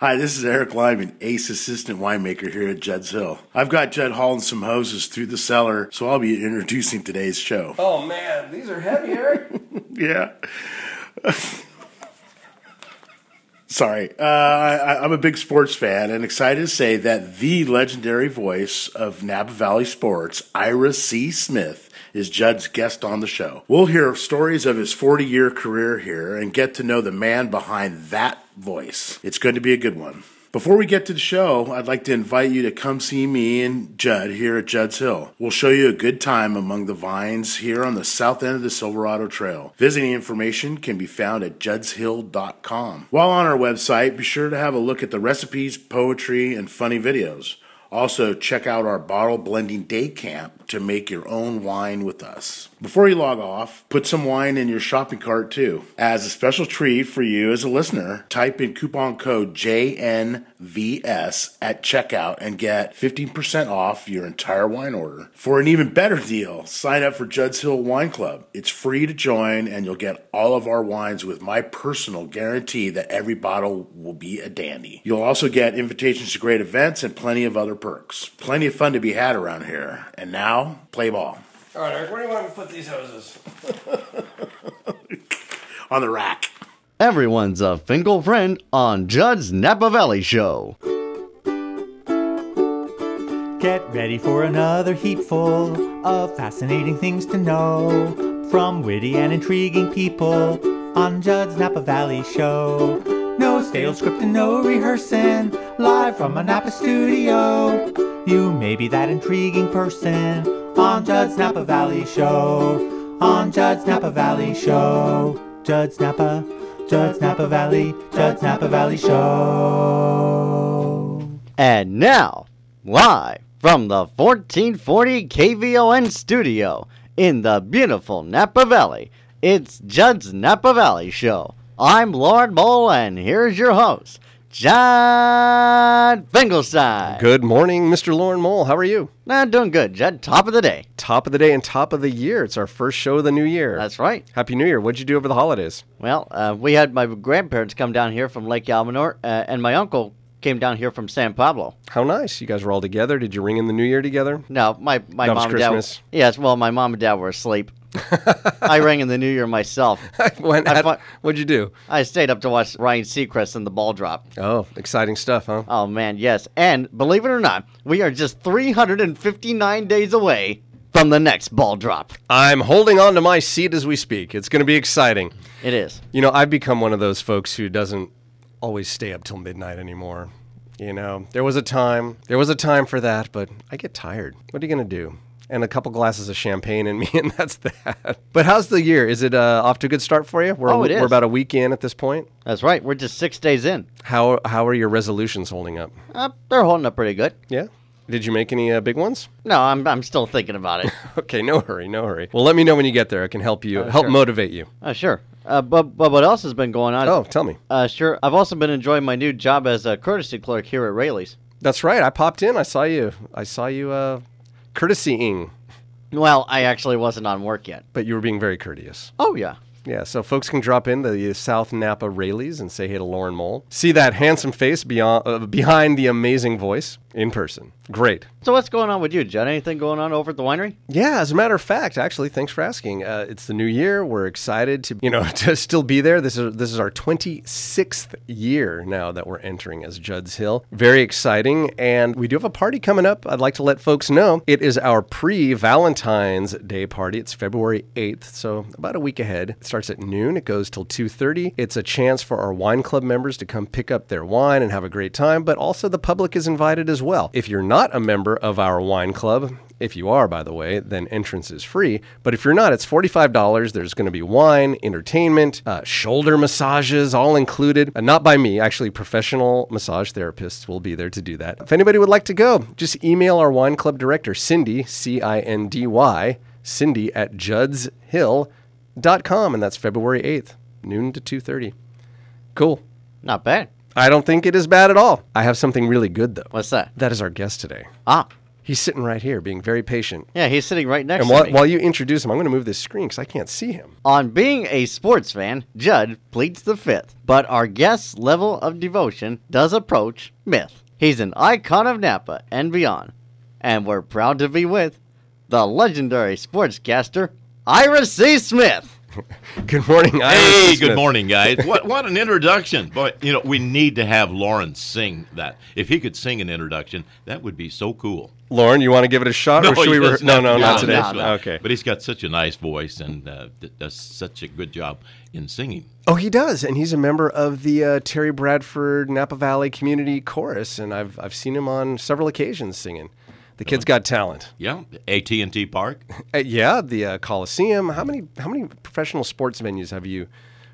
Hi, this is Eric Lyman, Ace Assistant Winemaker here at Judd's Hill. I've got Judd hauling some hoses through the cellar, so I'll be introducing today's show. Oh man, these are heavy, Eric. Yeah. Sorry. Uh, I, I'm a big sports fan and excited to say that the legendary voice of Napa Valley Sports, Ira C. Smith, is Judd's guest on the show. We'll hear stories of his 40 year career here and get to know the man behind that voice. It's going to be a good one. Before we get to the show, I'd like to invite you to come see me and Judd here at Judd's Hill. We'll show you a good time among the vines here on the south end of the Silverado Trail. Visiting information can be found at juddshill.com. While on our website, be sure to have a look at the recipes, poetry, and funny videos. Also, check out our bottle blending day camp to make your own wine with us. Before you log off, put some wine in your shopping cart too. As a special treat for you as a listener, type in coupon code JNVS at checkout and get 15% off your entire wine order. For an even better deal, sign up for Judd's Hill Wine Club. It's free to join and you'll get all of our wines with my personal guarantee that every bottle will be a dandy. You'll also get invitations to great events and plenty of other perks. Plenty of fun to be had around here. And now, play ball. All right, Eric, where do you want me to put these hoses? On the rack. Everyone's a Finkel friend on Judd's Napa Valley Show. Get ready for another heapful of fascinating things to know from witty and intriguing people on Judd's Napa Valley Show. No stale script and no rehearsing, live from a Napa studio. You may be that intriguing person on Judd's Napa Valley Show. On Judd's Napa Valley Show. Judd's Napa, Judd's Napa Valley, Judd's Napa Valley Show. And now, live from the 1440 KVON studio in the beautiful Napa Valley, it's Judd's Napa Valley Show. I'm Lauren Mole, and here's your host, Judd Finkelstein. Good morning, Mr. Lauren Mole. How are you? Nah, doing good, Judd. Top of the day. Top of the day and top of the year. It's our first show of the new year. That's right. Happy New Year. What'd you do over the holidays? Well, uh, we had my grandparents come down here from Lake Almanor, uh, and my uncle came down here from San Pablo. How nice. You guys were all together. Did you ring in the new year together? No, my, my That mom and dad. Christmas? Yes, well, my mom and dad were asleep. I rang in the new year myself. I fi- what'd you do? I stayed up to watch Ryan Seacrest and the ball drop. Oh, exciting stuff, huh? Oh man, yes. And believe it or not, we are just 359 days away from the next ball drop. I'm holding on to my seat as we speak. It's going to be exciting. It is. You know, I've become one of those folks who doesn't always stay up till midnight anymore. You know, there was a time, there was a time for that, but I get tired. What are you going to do? And a couple glasses of champagne in me, and that's that. But how's the year? Is it uh, off to a good start for you? We're, Oh, it We're about a week in at this point. That's right. We're just six days in. How how are your resolutions holding up? Uh, they're holding up pretty good. Yeah. Did you make any uh, big ones? No, I'm, I'm still thinking about it. Okay, no hurry, no hurry. Well, let me know when you get there. I can help you, help sure. motivate you. uh, sure. Uh, but, but what else has been going on? Oh, tell me. Uh, sure. I've also been enjoying my new job as a courtesy clerk here at Raley's. That's right. I popped in. I saw you. I saw you uh, courtesying, Well, I actually wasn't on work yet. but you were being very courteous. Oh, yeah. Yeah, so folks can drop in the South Napa Raleys and say hey to Lauren Mole. See that handsome face beyond, uh, behind the amazing voice in person. Great. So what's going on with you, Judd? Anything going on over at the winery? Yeah, as a matter of fact, actually, thanks for asking. Uh, it's the new year. We're excited to, you know, to still be there. This is this is our 26th year now that we're entering as Judd's Hill. Very exciting, and we do have a party coming up. I'd like to let folks know it is our pre-Valentine's Day party. It's February 8th, so about a week ahead. It starts at noon. It goes till 2:30. It's a chance for our wine club members to come pick up their wine and have a great time, but also the public is invited as well. If you're not a member of our wine club, if you are, by the way, then entrance is free. But if you're not, it's $45. There's going to be wine, entertainment, uh, shoulder massages, all included. Uh, not by me, actually, professional massage therapists will be there to do that. If anybody would like to go, just email our wine club director, Cindy, C I N D Y, Cindy at juddshill.com. And that's February 8th, noon to 2.30. Cool. Not bad. I don't think it is bad at all. I have something really good, though. What's that? That is our guest today. Ah, He's sitting right here, being very patient. Yeah, he's sitting right next And to while, me. while you introduce him, I'm going to move this screen because I can't see him. On being a sports fan, Judd pleads the fifth, but our guest's level of devotion does approach myth. He's an icon of Napa and beyond, and we're proud to be with the legendary sportscaster Ira C. Smith. Good morning, Ira Hey, C. good morning, guys. What what an introduction! But you know, we need to have Lawrence sing that. If he could sing an introduction, that would be so cool. Lauren, you want to give it a shot, or should we? Re- doesn't no, no, not today. Okay. But he's got such a nice voice and uh, does such a good job in singing. Oh, he does, and he's a member of the uh, Terry Bradford Napa Valley Community Chorus, and I've I've seen him on several occasions singing. The kid's got talent. Yeah, AT and T Park. Uh, yeah, the uh, Coliseum. How many how many professional sports venues have you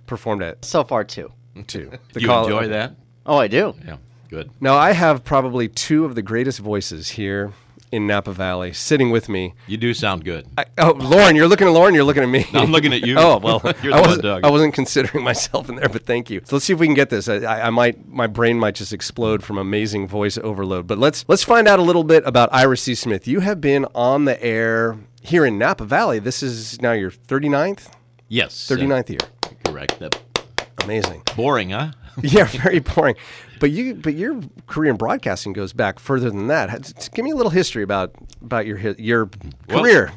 performed at? So far, two. Two. The you Col- enjoy that? Oh, I do. Yeah, good. Now I have probably two of the greatest voices here in Napa Valley sitting with me. You do sound good. I, oh, Lauren, you're looking at Lauren. You're looking at me. I'm looking at you. oh well, You're the I one wasn't. I wasn't considering myself in there, but thank you. So let's see if we can get this. I, I, I might, my brain might just explode from amazing voice overload. But let's let's find out a little bit about Ira C. Smith. You have been on the air here in Napa Valley. This is now your 39th, Yes, uh, 39th year. correct. That Amazing. boring, huh? yeah, very boring. But you, but your career in broadcasting goes back further than that. Give me a little history about about your your Well, career.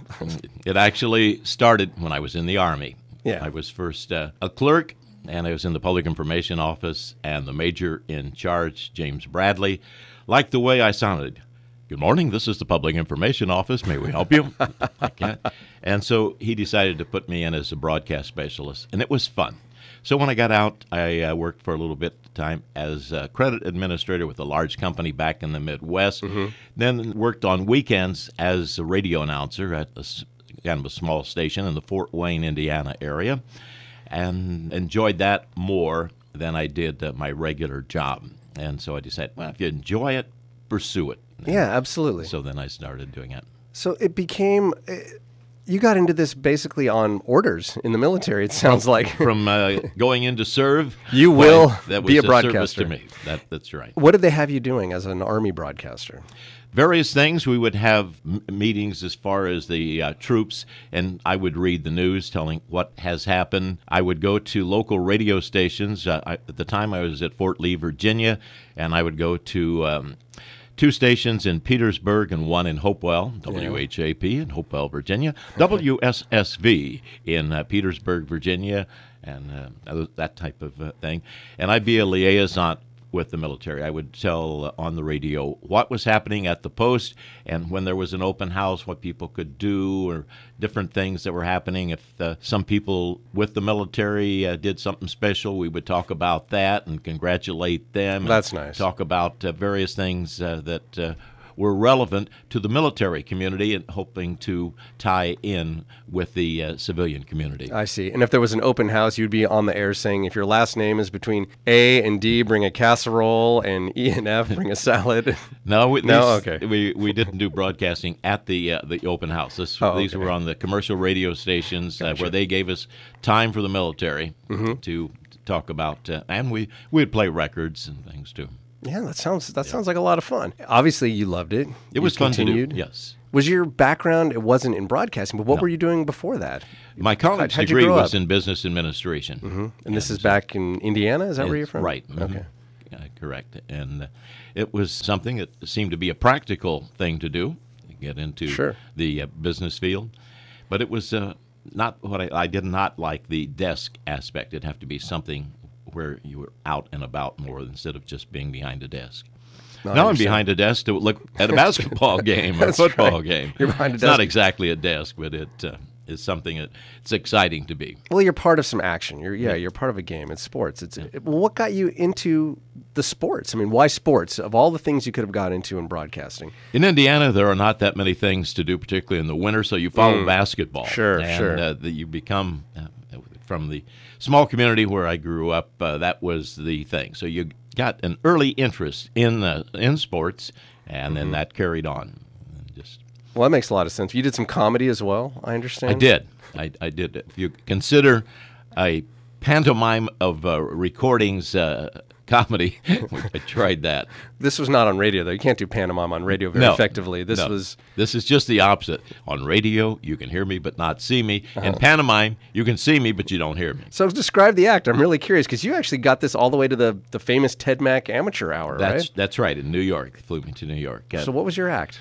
It actually started when I was in the Army. Yeah. I was first uh, a clerk, and I was in the Public Information Office, and the major in charge, James Bradley, liked the way I sounded. Good morning, this is the Public Information Office. May we help you? And so he decided to put me in as a broadcast specialist, and it was fun. So when I got out, I uh, worked for a little bit of time as a credit administrator with a large company back in the Midwest. Then worked on weekends as a radio announcer at a kind of a small station in the Fort Wayne, Indiana area, and enjoyed that more than I did uh, my regular job. And so I decided, well, if you enjoy it, pursue it. Yeah, absolutely. So then I started doing it. So it became. You got into this basically on orders in the military. It sounds like. From uh, going in to serve, You will that was be a service broadcaster. to me. That, that's right. What did they have you doing as an army broadcaster? various things. We would have m- meetings as far as the uh, troops, and I would read the news telling what has happened. I would go to local radio stations. Uh, I, at the time, I was at Fort Lee, Virginia, and I would go to. Um, Two stations in Petersburg and one in Hopewell, WHAP in Hopewell, Virginia, WSSV in uh, Petersburg, Virginia, and uh, that type of uh, thing. And I'd be a liaison with the military. I would tell uh, on the radio what was happening at the post, and when there was an open house, what people could do, or different things that were happening. If uh, some people with the military uh, did something special, we would talk about that and congratulate them. and That's nice. Talk about uh, various things uh, that. Uh, were relevant to the military community and hoping to tie in with the uh, civilian community. I see. And if there was an open house, you'd be on the air saying, if your last name is between A and D, bring a casserole, and E and F, bring a salad. No, we, No? these- Okay. We we didn't do broadcasting at the uh, the open house. This, Oh, these okay. were on the commercial radio stations uh, where they gave us time for the military Mm-hmm. to talk about, uh, and we we'd play records and things too. Yeah, that sounds that sounds like a lot of fun. Obviously, you loved it. It You was fun continued. to do. Yes. Was your background? It wasn't in broadcasting, but what No. were you doing before that? My college how'd degree was up? in business administration. Mm-hmm. And this is back in Indiana. Is that where you're from? Right. mhm. Okay. Yeah, correct. And uh, it was something that seemed to be a practical thing to do, get into Sure. the uh, business field. But it was uh, not what I, I did not like the desk aspect. It'd have to be something where you were out and about more instead of just being behind a desk. No, now I'm behind a desk to look at a basketball game or a football right. game. You're behind a it's not exactly a desk, but it uh, is something that it's exciting to be. Well, you're part of some action. You're yeah, you're part of a game. It's sports. It's well, what got you into the sports? I mean, why sports? Of all the things you could have got into in broadcasting, In Indiana, there are not that many things to do, particularly in the winter. So you follow basketball. Mm. Sure, and, sure. Uh, that you become uh, from the small community where I grew up. Uh, that was the thing. So you got an early interest in uh, in sports, and Mm-hmm. then that carried on. Just well, that makes a lot of sense. You did some comedy as well. I understand. I did. I, I did. If you consider a pantomime of uh, recordings uh, comedy. I tried that. This was not on radio, though. You can't do pantomime on radio very No. effectively. This No. was This is just the opposite. On radio, you can hear me but not see me. Uh-huh. In pantomime, you can see me but you don't hear me. so. Describe the act. I'm really curious because you actually got this all the way to the the famous Ted Mack Amateur Hour, That's right? that's right. In New York, flew me to New York. So what was your act?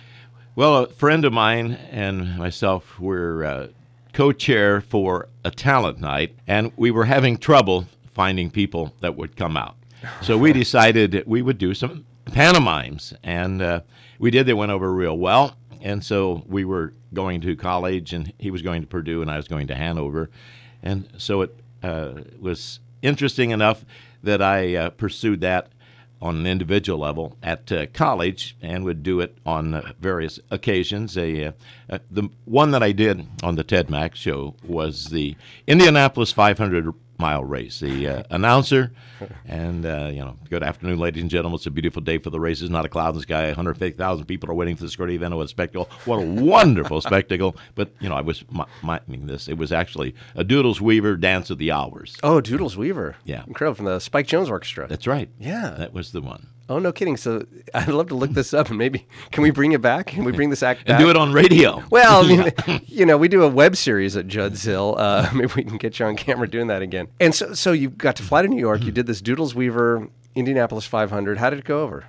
Well, a friend of mine and myself were uh, co-chair for a talent night, and we were having trouble finding people that would come out. So we decided that we would do some pantomimes, and uh, we did. They went over real well, and so we were going to college, and he was going to Purdue, and I was going to Hanover, and so it uh, was interesting enough that I uh, pursued that on an individual level at uh, college and would do it on uh, various occasions. A, uh, uh, the one that I did on the Ted Mack show was the Indianapolis 500 mile race. The uh, announcer and uh, you know, good afternoon, ladies and gentlemen. It's a beautiful day for the races. Not a cloud in the sky. 150,000 people are waiting for this great event. What a spectacle! What a wonderful spectacle! But you know, I was mi- miming this. It was actually a Doodles Weaver dance of the hours. Oh, Doodles Weaver. Yeah. incredible from the Spike Jones Orchestra. That's right. Yeah. that was the one. Oh, no kidding. So I'd love to look this up and maybe can we bring it back? Can we bring this act And do it on radio. Well, I mean, you know, we do a web series at Judd's Hill. Uh, maybe we can get you on camera doing that again. And so, so you got to fly to New York. You did this Doodles Weaver Indianapolis 500. How did it go over?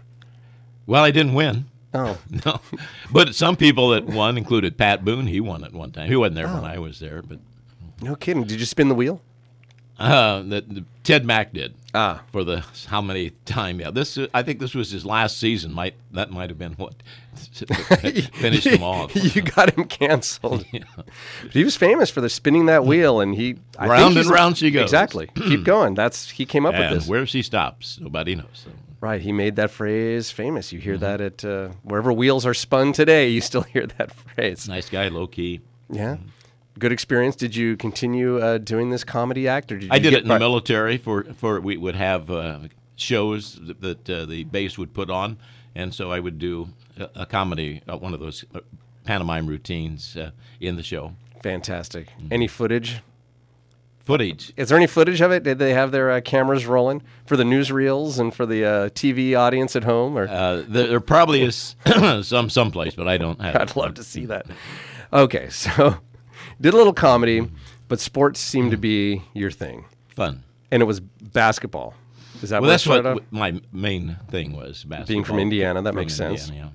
Well, I didn't win. Oh, No, but some people that won included Pat Boone. He won at one time. He wasn't there when I was there, but no kidding. Did you spin the wheel? Uh, the, Ted Mack did. Ah. for the how many time? Yeah, this I think this was his last season. Might that might have been what finished him off. you got him canceled. But he was famous for the spinning that wheel, and he I Round and round she goes. Exactly. Keep going. That's he came up with this. where she stops, nobody knows. So. Right. He made that phrase famous. You hear Mm-hmm. that at uh, wherever wheels are spun today. You still hear that phrase. Nice guy, low key. Yeah. Good experience. Did you continue uh, doing this comedy act, or did you I did it in the military for for we would have uh, shows that, that uh, the base would put on, and so I would do a, a comedy, uh, one of those uh, pantomime routines uh, in the show. Fantastic. Mm-hmm. Any footage? Footage. Is there any footage of it? Did they have their uh, cameras rolling for the newsreels and for the uh, TV audience at home? Or Uh, there, there probably is some someplace, but I don't have. I'd love to see that. Okay, so did a little comedy, but sports seemed to be your thing, fun. and it was basketball. Is that Well, what that's what my main thing was. Basketball. Being from Indiana, that From makes sense. Indiana,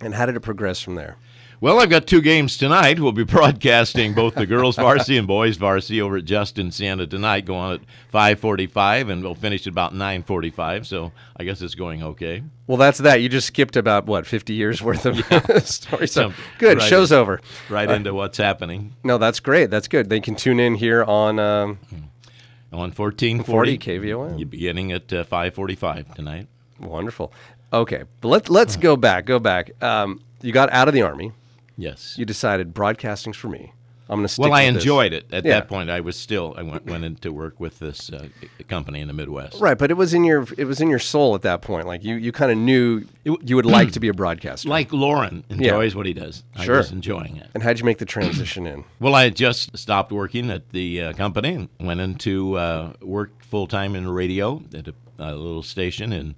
And how did it progress from there? Well, I've got two games tonight. We'll be broadcasting both the girls' varsity and boys' varsity over at Justin Siena tonight. Go on at 5:45, and we'll finish at about 9:45. So I guess it's going okay. Well, that's that. You just skipped about what fifty years worth of story. So Some- good. right Show's in- over. Right into what's happening No, that's great. That's good. They can tune in here on um, on 1440 40 KVON. You're beginning at uh, 5:45 tonight. Wonderful. Okay, but let let's go back. Go back. Um, you got out of the army. Yes. You decided broadcasting's for me. I'm going to stick. well, I with this. enjoyed it. At Yeah. that point, I was still I went went into work with this uh, company in the Midwest. Right, but it was in your it was in your soul at that point. Like you you kind of knew you would like to be a broadcaster. Like Lauren enjoys what he does. Sure. I was enjoying it. and how'd you make the transition in? Well, I had just stopped working at the uh, company and went into uh, work full time in radio at a, a little station in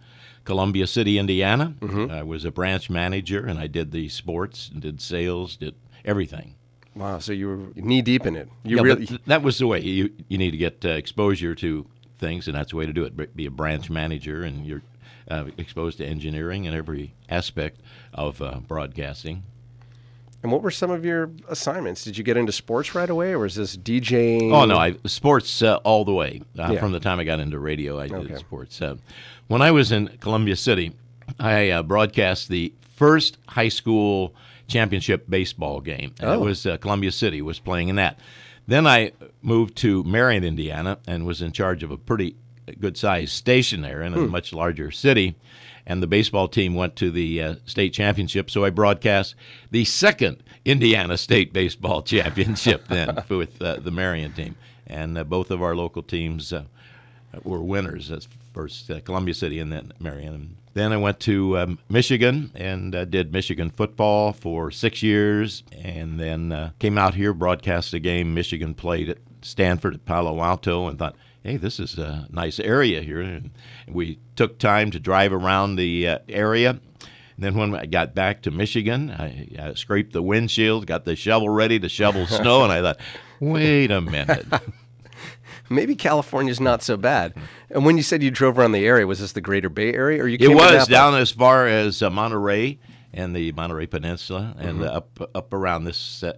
Columbia City, Indiana. Mm-hmm. I was a branch manager and I did the sports, and did sales, did everything. Wow, so you were knee deep in it. You Yeah, really th- that was the way you you need to get uh, exposure to things, and that's the way to do it. Be- Be a branch manager, and you're uh, exposed to engineering and every aspect of uh, broadcasting. And what were some of your assignments? Did you get into sports right away, or was this DJing? Oh no, I sports uh, all the way. Uh, Yeah. From the time I got into radio, I did Okay. sports. Uh, when I was in Columbia City, I uh, broadcast the first high school championship baseball game. And Oh. It was uh, Columbia City was playing in that. Then I moved to Marion, Indiana, and was in charge of a pretty good sized station there in a Hmm. much larger city. And the baseball team went to the uh, state championship, so I broadcast the second Indiana State Baseball Championship then with uh, the Marion team. And uh, both of our local teams uh, were winners. That's first uh, Columbia City and then Marion. Then I went to um, Michigan and uh, did Michigan football for six years, and then uh, came out here, broadcast a game Michigan played at Stanford at Palo Alto, and thought hey, this is a nice area here. And we took time to drive around the uh, area. And then when I got back to Michigan, I, I scraped the windshield, got the shovel ready to shovel snow, and I thought, wait a minute. Maybe California's not so bad. And when you said you drove around the area, was this the Greater Bay Area, or you? It was down as far as uh, Monterey and the Monterey Peninsula, and Mm-hmm. up up around this uh,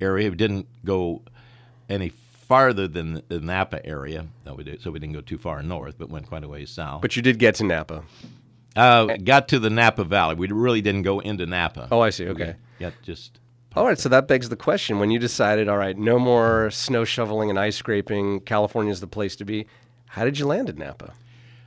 area. We didn't go any farther than the Napa area, no, we did, so we didn't go too far north, but went quite a ways south. But you did get to Napa. uh, got to the Napa Valley. We really didn't go into Napa. Oh, I see. Okay. We got just All right, so that begs the question: When you decided, all right, no more snow shoveling and ice scraping, California's the place to be. How did you land in Napa?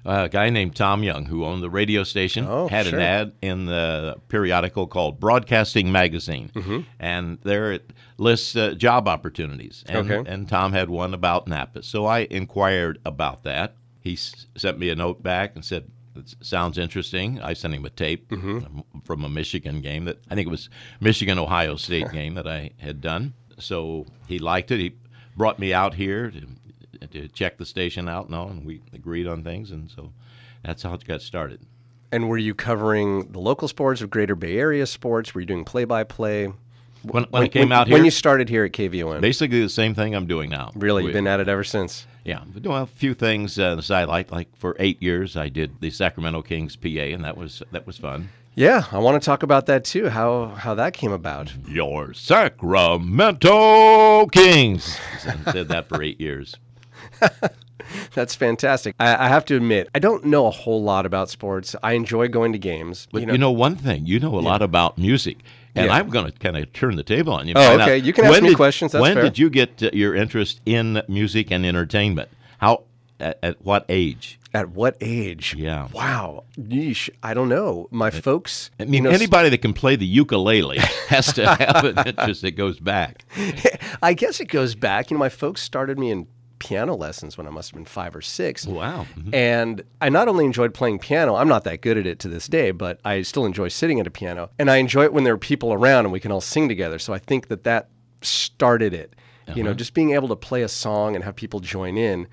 A guy named Tom Young, who owned the radio station, Oh, had sure. an ad in the periodical called Broadcasting Magazine, Mm-hmm. and there it lists uh, job opportunities. And, Okay. and Tom had one about Napa, so I inquired about that. He s- sent me a note back and said. "It sounds interesting. I sent him a tape Mm-hmm. from- a Michigan game that I think it was Michigan Ohio State game that I had done. So he liked it. He brought me out here to, to check the station out and all, and we agreed on things, and so that's how it got started. And were you covering the local sports of Greater Bay Area sports? Were you doing play-by-play? When, when, I came out here, when you started here at KVON, basically the same thing I'm doing now. really, you've been at it ever since. yeah, but doing a few things uh, on the like for eight years, I did the Sacramento Kings PA, and that was that was fun. Yeah, I want to talk about that too. How how that came about. Your Sacramento Kings I said that for eight years. That's fantastic. I, I have to admit, I don't know a whole lot about sports. I enjoy going to games. But you know, one thing, you know a lot about music. And Yeah. I'm going to kind of turn the table on you. Oh, out, okay. You can ask when me did- questions. That's when fair. did you get uh, your interest in music and entertainment? How at, at what age? At what age? Yeah. Wow. Yeesh. I don't know. My folks. I mean, you know, anybody that can play the ukulele has to have an interest that goes back. I guess it goes back. You know, my folks started me in piano lessons when I must have been five or six. Wow. Mhm. And I not only enjoyed playing piano, I'm not that good at it to this day, but I still enjoy sitting at a piano. And I enjoy it when there are people around and we can all sing together. So I think that that started it. You know, just being able to play a song and have people join in,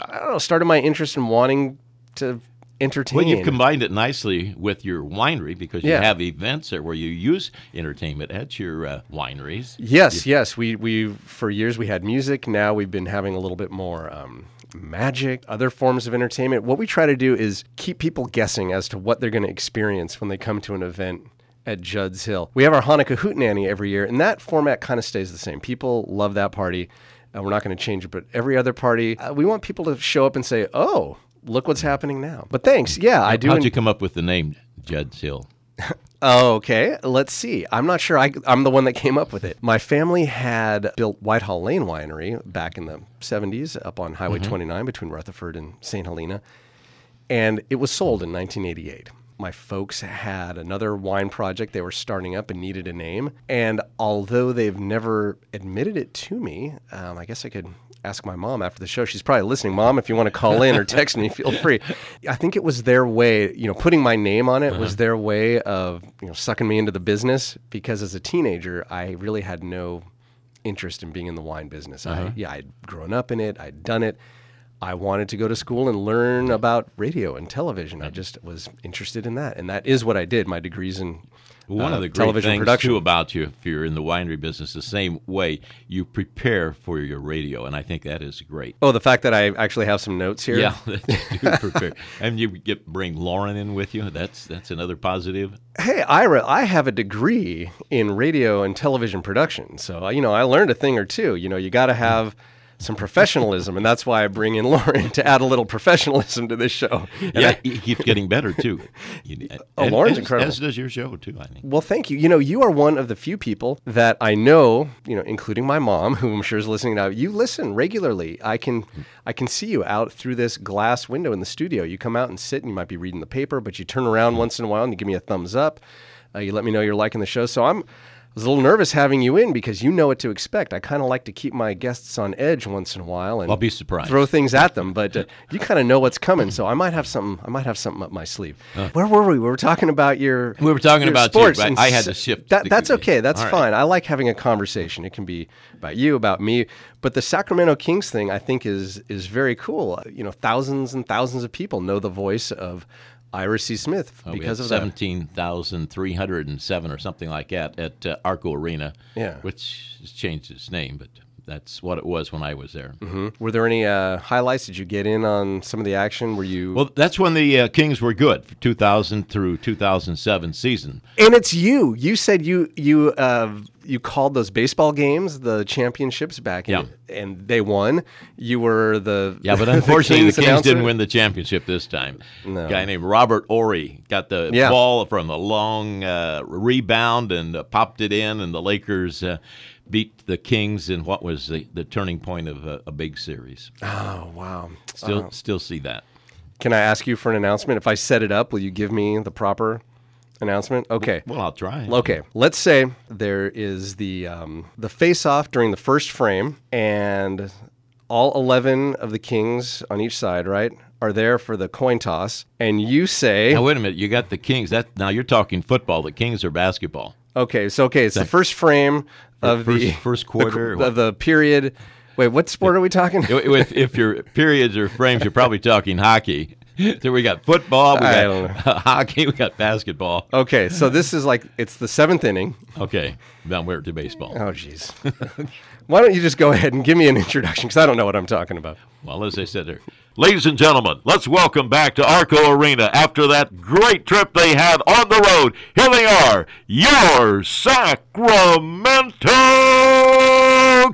I don't know, started my interest in wanting to Well, you've combined it nicely with your winery because you Yeah. have events there where you use entertainment at your uh, wineries. Yes, yes. We we for years we had music. Now we've been having a little bit more um, magic, other forms of entertainment. What we try to do is keep people guessing as to what they're going to experience when they come to an event at Judd's Hill. We have our Hanukkah Hootenanny every year, and that format kind of stays the same. People love that party. Uh, we're not going to change it, but every other party, uh, we want people to show up and say, "Oh, look what's happening now." But thanks, yeah, I do. How'd en- you come up with the name Judd's Hill? Oh, okay. Let's see. I'm not sure. I, I'm the one that came up with it. My family had built Whitehall Lane Winery back in the 70s up on Highway 29 between Rutherford and St. Helena. And it was sold in 1988. My folks had another wine project they were starting up and needed a name. And although they've never admitted it to me, um, I guess I could ask my mom after the show. She's probably listening. Mom, if you want to call in or text me, feel free. I think it was their way, you know, putting my name on it was uh-huh. their way of, you know, sucking me into the business because as a teenager, I really had no interest in being in the wine business. I, uh-huh. yeah, I'd grown up in it, I'd done it. I wanted to go to school and learn about radio and television. I just was interested in that, and that is what I did. My degrees in One uh, of the great television things production. too about you, if you're in the winery business, the same way you prepare for your radio, and I think that is great. oh, the fact that I actually have some notes here. Yeah, you prepare, and you get bring Lauren in with you. That's that's another positive. Hey, Ira, I have a degree in radio and television production, so you know I learned a thing or two. You know, you got to have some professionalism, and that's why I bring in Lauren to add a little professionalism to this show. And yeah, I- he keeps getting better too. You- Oh, and- Lauren's as, incredible. As does your show too. I think. Well, thank you. You know, you are one of the few people that I know, you know, including my mom, who I'm sure is listening now. You listen regularly. I can I can see you out through this glass window in the studio. You come out and sit and you might be reading the paper, but you turn around once in a while and you give me a thumbs up. Uh, you let me know you're liking the show. So I'm was a little nervous having you in because you know what to expect. I kind of like to keep my guests on edge once in a while and I'll be surprised. throw things at them, but uh, you kind of know what's coming. So I might have something. I might have something up my sleeve. Where were we? We were talking about your. We were talking about you, sports. but I had to shift That, the- that's okay. That's right. fine. I like having a conversation. It can be about you, about me, but the Sacramento Kings thing I think is is very cool. Uh, You know, thousands and thousands of people know the voice of Ira C. Smith Oh, because of that. seventeen thousand three hundred and seven or something like that at uh, Arco Arena. Yeah. which has changed its name, but that's what it was when I was there. Were there any uh, highlights? Did you get in on some of the action? Were you? Well, that's when the uh, Kings were good 2000 through 2007 season. and it's you. You said you you uh, you called those baseball games the championships back, in, and they won. You were the Yeah, but unfortunately, the Kings, announcer? didn't win the championship this time. No. A guy named Robert Horry got the Yeah. ball from a long uh, rebound and uh, popped it in, and the Lakers uh, beat the Kings in what was the, the turning point of a, a big series. Oh wow! Still, still see that. Can I ask you for an announcement? If I set it up, will you give me the proper announcement? Okay. Well, I'll try. Okay, let's say there is the um, the face off during the first frame, and all eleven of the kings on each side, right, are there for the coin toss, and you say, Now wait a minute. You got the Kings. That now you're talking football. The Kings are basketball. okay, so okay, it's the first frame of First- the first the- quarter, of the period. Wait, what sport are we talking? if, if your periods or frames, you're probably talking hockey. So we got football, we I got hockey, we got basketball. Okay, so this is like it's the seventh inning. Okay, now we're to baseball. Oh, jeez. Why don't you just go ahead and give me an introduction? Because I don't know what I'm talking about. Well, as I said there, ladies and gentlemen, let's welcome back to Arco Arena after that great trip they had on the road. Here they are, your Sacramento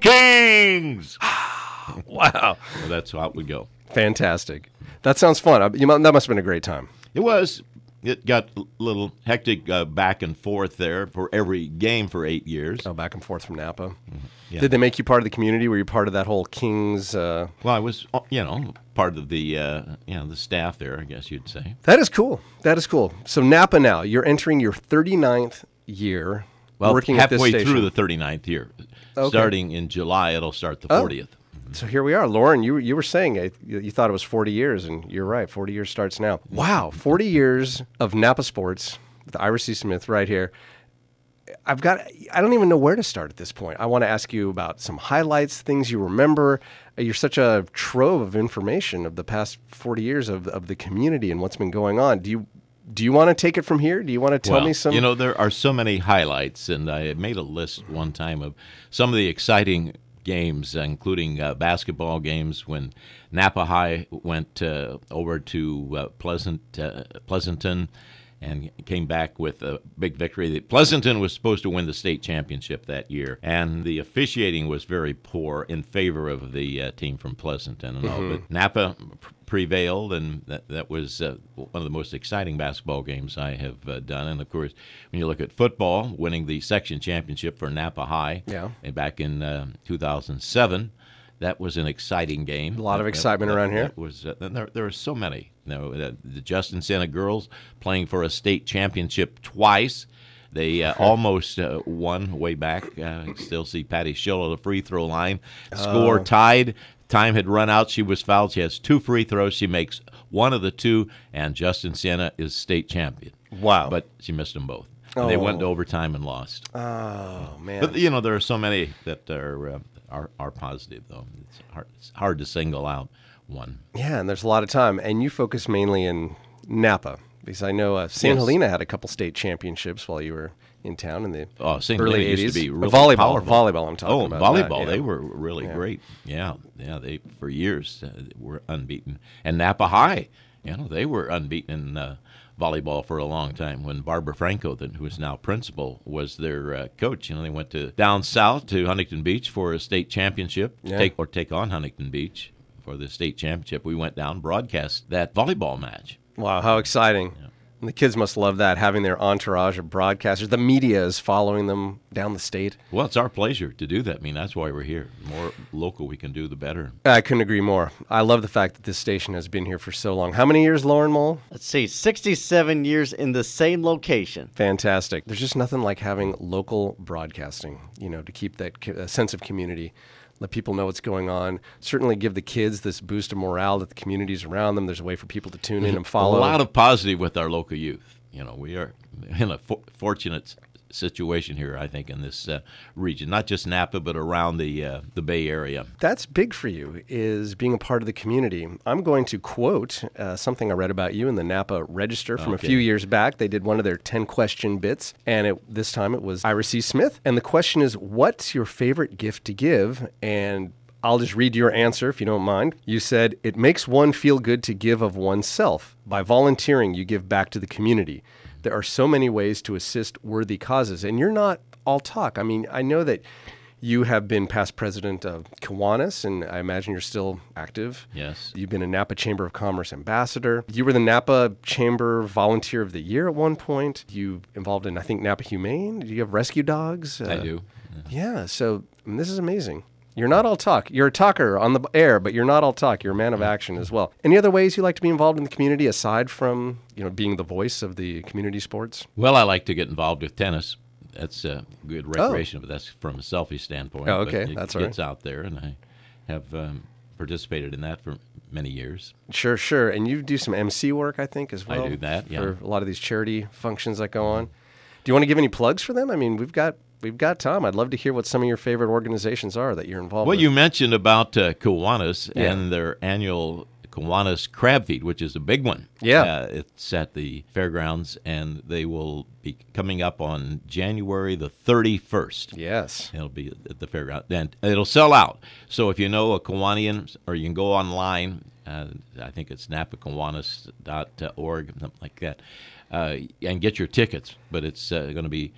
Kings. Wow. Well, that's how it would go. Fantastic. That sounds fun. I- You, that must have been a great time. It was. It got a little hectic uh, back and forth there for every game for eight years. Oh, back and forth from Napa. yeah. Did they make you part of the community? Were you part of that whole Kings? Uh... Well, I was, uh, you know, part of the, uh, you know, the staff there. I guess you'd say. That is cool. That is cool. So Napa now, you're entering your 39th year Well, working at this halfway through the 39th year, Okay. starting in July, it'll start the Oh. 40th. So here we are, Lauren. You you were saying uh, you, you thought it was 40 years, and you're right. 40 years starts now. Wow, 40 years of Napa sports with Ira C. Smith right here. I've got. I don't even know where to start at this point. I want to ask you about some highlights, things you remember. You're such a trove of information of the past 40 years of of the community and what's been going on. Do you do you want to take it from here? Do you want to tell well, me some? You know, there are so many highlights, and I made a list one time of some of the exciting games, uh, including uh, basketball games when Napa High went uh, over to uh, Pleasant Pleasanton and came back with a big victory. Pleasanton was supposed to win the state championship that year, and the officiating was very poor in favor of the uh, team from Pleasanton and all. But Napa pr- prevailed, and that, that was uh, one of the most exciting basketball games I have uh, done. And of course, when you look at football, winning the section championship for Napa High Yeah. uh, back in uh, 2007. That was an exciting game. A lot of excitement that- around here. that was uh, there, there are so many. You know, uh, the Justin Siena girls playing for a state championship twice. They uh, almost uh, won way back. Uh, still see Patty Schill at the free throw line. Oh. Score tied. Time had run out. She was fouled. She has two free throws. She makes one of the two, and Justin Siena is state champion. Wow. But she missed them both. And They went to Oh. overtime and lost. oh man. But you know, there are so many that are uh, are, are positive, though. It's hard, it's hard to single out one. Yeah, and there's a lot of time. And you focus mainly in Napa because I know uh, San Yes. Helena had a couple state championships while you were in town in the Oh, St. early Helena 80s. used to be really volleyball, powerful. volleyball. I'm talking Oh, about. volleyball! that, yeah. They were really Yeah. great. Yeah, yeah. They for years uh, were unbeaten, and Napa High, you know, they were unbeaten in uh, volleyball for a long time. When Barbara Franco, then who is now principal, was their uh, coach, you know, they went to down south to Huntington Beach for a state championship, Yeah. take or take on Huntington Beach for the state championship. We went down, broadcast that volleyball match. Wow, how exciting! And the kids must love that, having their entourage of broadcasters. The media is following them down the state. Well, it's our pleasure to do that. I mean, that's why we're here. The more local we can do, the better. I couldn't agree more. I love the fact that this station has been here for so long. How many years, Lauren Mole? Let's see, 67 years in the same location. Fantastic. There's just nothing like having local broadcasting, you know, to keep that co- uh, sense of community. Let people know what's going on. Certainly give the kids this boost of morale that the communities around them. There's a way for people to tune in and follow. A lot of positive with our local youth. You know, we are in a for- fortunate situation here, I think, in this uh, region, not just Napa, but around the uh, the Bay Area. That's big for you, is being a part of the community. I'm going to quote uh, something I read about you in the Napa Register from Okay. a few years back. They did one of their 10 question bits, and it, this time it was Ira C. Smith. And the question is, What's your favorite gift to give? And I'll just read your answer if you don't mind. You said, It makes one feel good to give of oneself. By volunteering, you give back to the community. There are so many ways to assist worthy causes. And you're not all talk. I mean, I know that you have been past president of Kiwanis, and I imagine you're still active. Yes. You've been a Napa Chamber of Commerce ambassador. You were the Napa Chamber Volunteer of the Year at one point. You involved in, I think, Napa Humane. Do you have rescue dogs? I Uh, do. Yeah. So I mean, this is amazing. You're not all talk. You're a talker on the air, but you're not all talk. You're a man of action as well. Any other ways you like to be involved in the community aside from, you know, being the voice of the community sports? Well, I like to get involved with tennis. That's a good recreation, but that's from a selfish standpoint. Oh, But okay. it That's right. gets out there, and I have um, participated in that for many years. Sure, sure. And you do some MC work, I think, as well. I do that, yeah. For a lot of these charity functions that go on. Do you want to give any plugs for them? I mean, we've got we've got time. I'd love to hear what some of your favorite organizations are that you're involved with. Well, with. you mentioned about uh, Kiwanis Yeah. and their annual Kiwanis Crab Feed, which is a big one. Yeah. Uh, it's at the fairgrounds, and they will be coming up on January the 31st. Yes. It'll be at the fairground, and it'll sell out. So if you know a Kiwanian, or you can go online, uh, I think it's napakiwanis.org, something like that, uh, and get your tickets. But it's uh, going to be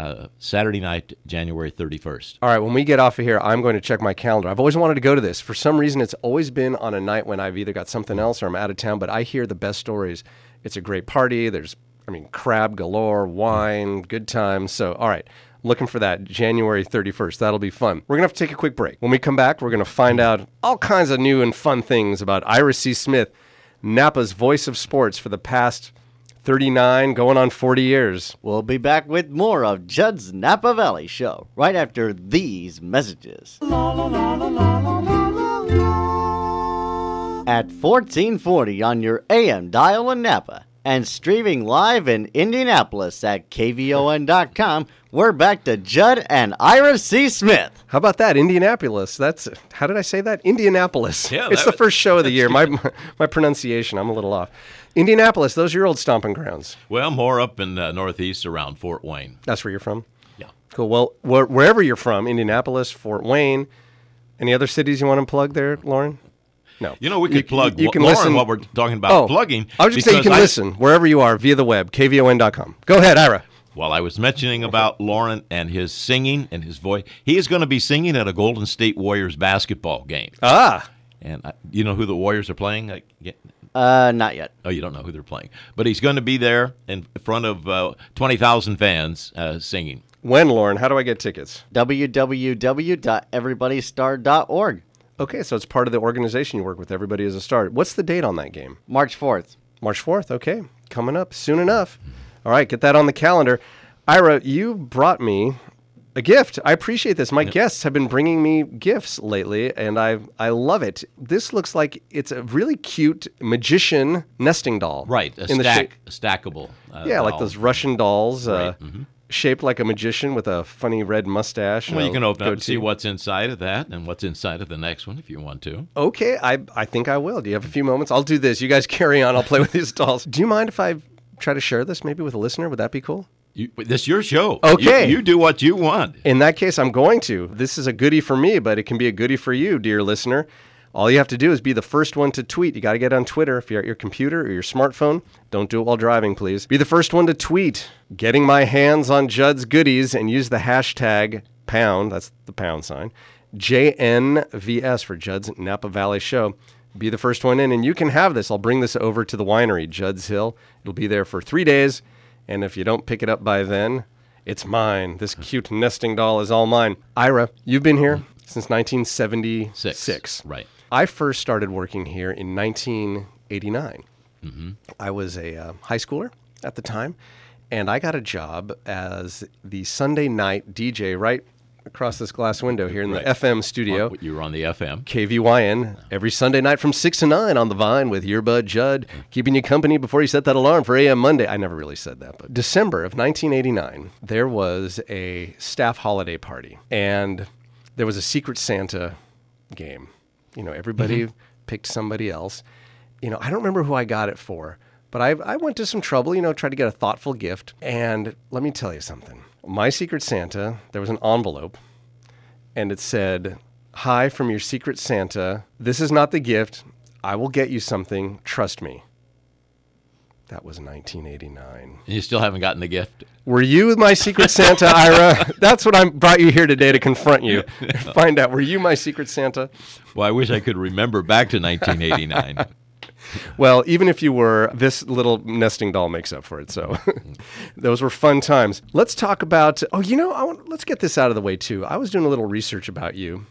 uh, Saturday night, January 31st. All right, when we get off of here, I'm going to check my calendar. I've always wanted to go to this. For some reason, it's always been on a night when I've either got something else or I'm out of town, but I hear the best stories. It's a great party. There's, I mean, crab galore, wine, good times. So, all right, looking for that January 31st. That'll be fun. We're going to have to take a quick break. When we come back, we're going to find out all kinds of new and fun things about Ira C. Smith, Napa's voice of sports for the past 39, going on 40 years. We'll be back with more of Judd's Napa Valley Show right after these messages. At 1440 on your AM dial in Napa and streaming live in Indianapolis at KVON.com, we're back to Judd and Ira C. Smith. How about that, Indianapolis? That's how did I say that? Indianapolis. Yeah, it's that the first show of the year. My my pronunciation, I'm a little off. Indianapolis, those are your old stomping grounds. Well, more up in the northeast around Fort Wayne. That's where you're from. Yeah. Cool. Well, where, wherever you're from, Indianapolis, Fort Wayne, any other cities you want to plug there, Lauren? No. You know, we could plug you Wa- can Lauren listen- while we're talking about Oh, plugging. I was just saying you can I- listen wherever you are via the web, kvon.com. Go ahead, Ira. While I was mentioning about Lauren and his singing and his voice, he is going to be singing at a Golden State Warriors basketball game. Ah, And uh, you know who the Warriors are playing? I, yeah, Uh, not yet. oh, you don't know who they're playing. But he's going to be there in front of uh, 20,000 fans uh, singing. when, Lauren? How do I get tickets? www.everybodystar.org. Okay, so it's part of the organization you work with. Everybody is a star. What's the date on that game? March 4th. March 4th. Okay. Coming up soon enough. All right. Get that on the calendar. Ira, you brought me a gift. I appreciate this. My guests have been bringing me gifts lately, and I I love it. This looks like it's a really cute magician nesting doll. Right, a in the stack, shape- a stackable. Uh, yeah, like those Russian dolls, uh, Right, mhm. Shaped like a magician with a funny red mustache. Well, you can open up and see what's inside of that and what's inside of the next one if you want to. Okay, I I think I will. Do you have a few moments? I'll do this. You guys carry on. I'll play with these dolls. Do you mind if I try to share this maybe with a listener? Would that be cool? You, this is your show. Okay. You, you do what you want. In that case, I'm going to. This is a goodie for me, but it can be a goodie for you, dear listener. All you have to do is be the first one to tweet. You got to get on Twitter if you're at your computer or your smartphone. Don't do it while driving, please. Be the first one to tweet, getting my hands on Judd's goodies, and use the hashtag pound, that's the pound sign, JNVS for Judd's Napa Valley Show. be the first one in, and you can have this. I'll bring this over to the winery, Judd's Hill. It'll be there for three days, and if you don't pick it up by then, it's mine. This cute nesting doll is all mine. Ira, you've been here mm-hmm. since 1976. Six. Right. I first started working here in 1989. I was a uh, high schooler at the time, and I got a job as the Sunday night DJ right across this glass window here in Right. the FM studio. You were on the FM. KVYN every Sunday night from 6 to 9 on the Vine with Earbud Judd, keeping you company before you set that alarm for AM Monday. I never really said that, but December of 1989, there was a staff holiday party, and there was a Secret Santa game. You know, everybody mm-hmm. picked somebody else. You know, I don't remember who I got it for, but I, I went to some trouble, you know, tried to get a thoughtful gift. And let me tell you something. My Secret Santa, there was an envelope and it said, Hi from your Secret Santa. This is not the gift. I will get you something. Trust me. That was 1989. And you still haven't gotten the gift. Were you my Secret Santa, Ira? That's what I brought you here today to confront you. Find out, were you my Secret Santa? Well, I wish I could remember back to 1989. Well, even if you were, this little nesting doll makes up for it. So those were fun times. Let's talk about, oh, you know, I want, let's get this out of the way too. I was doing a little research about you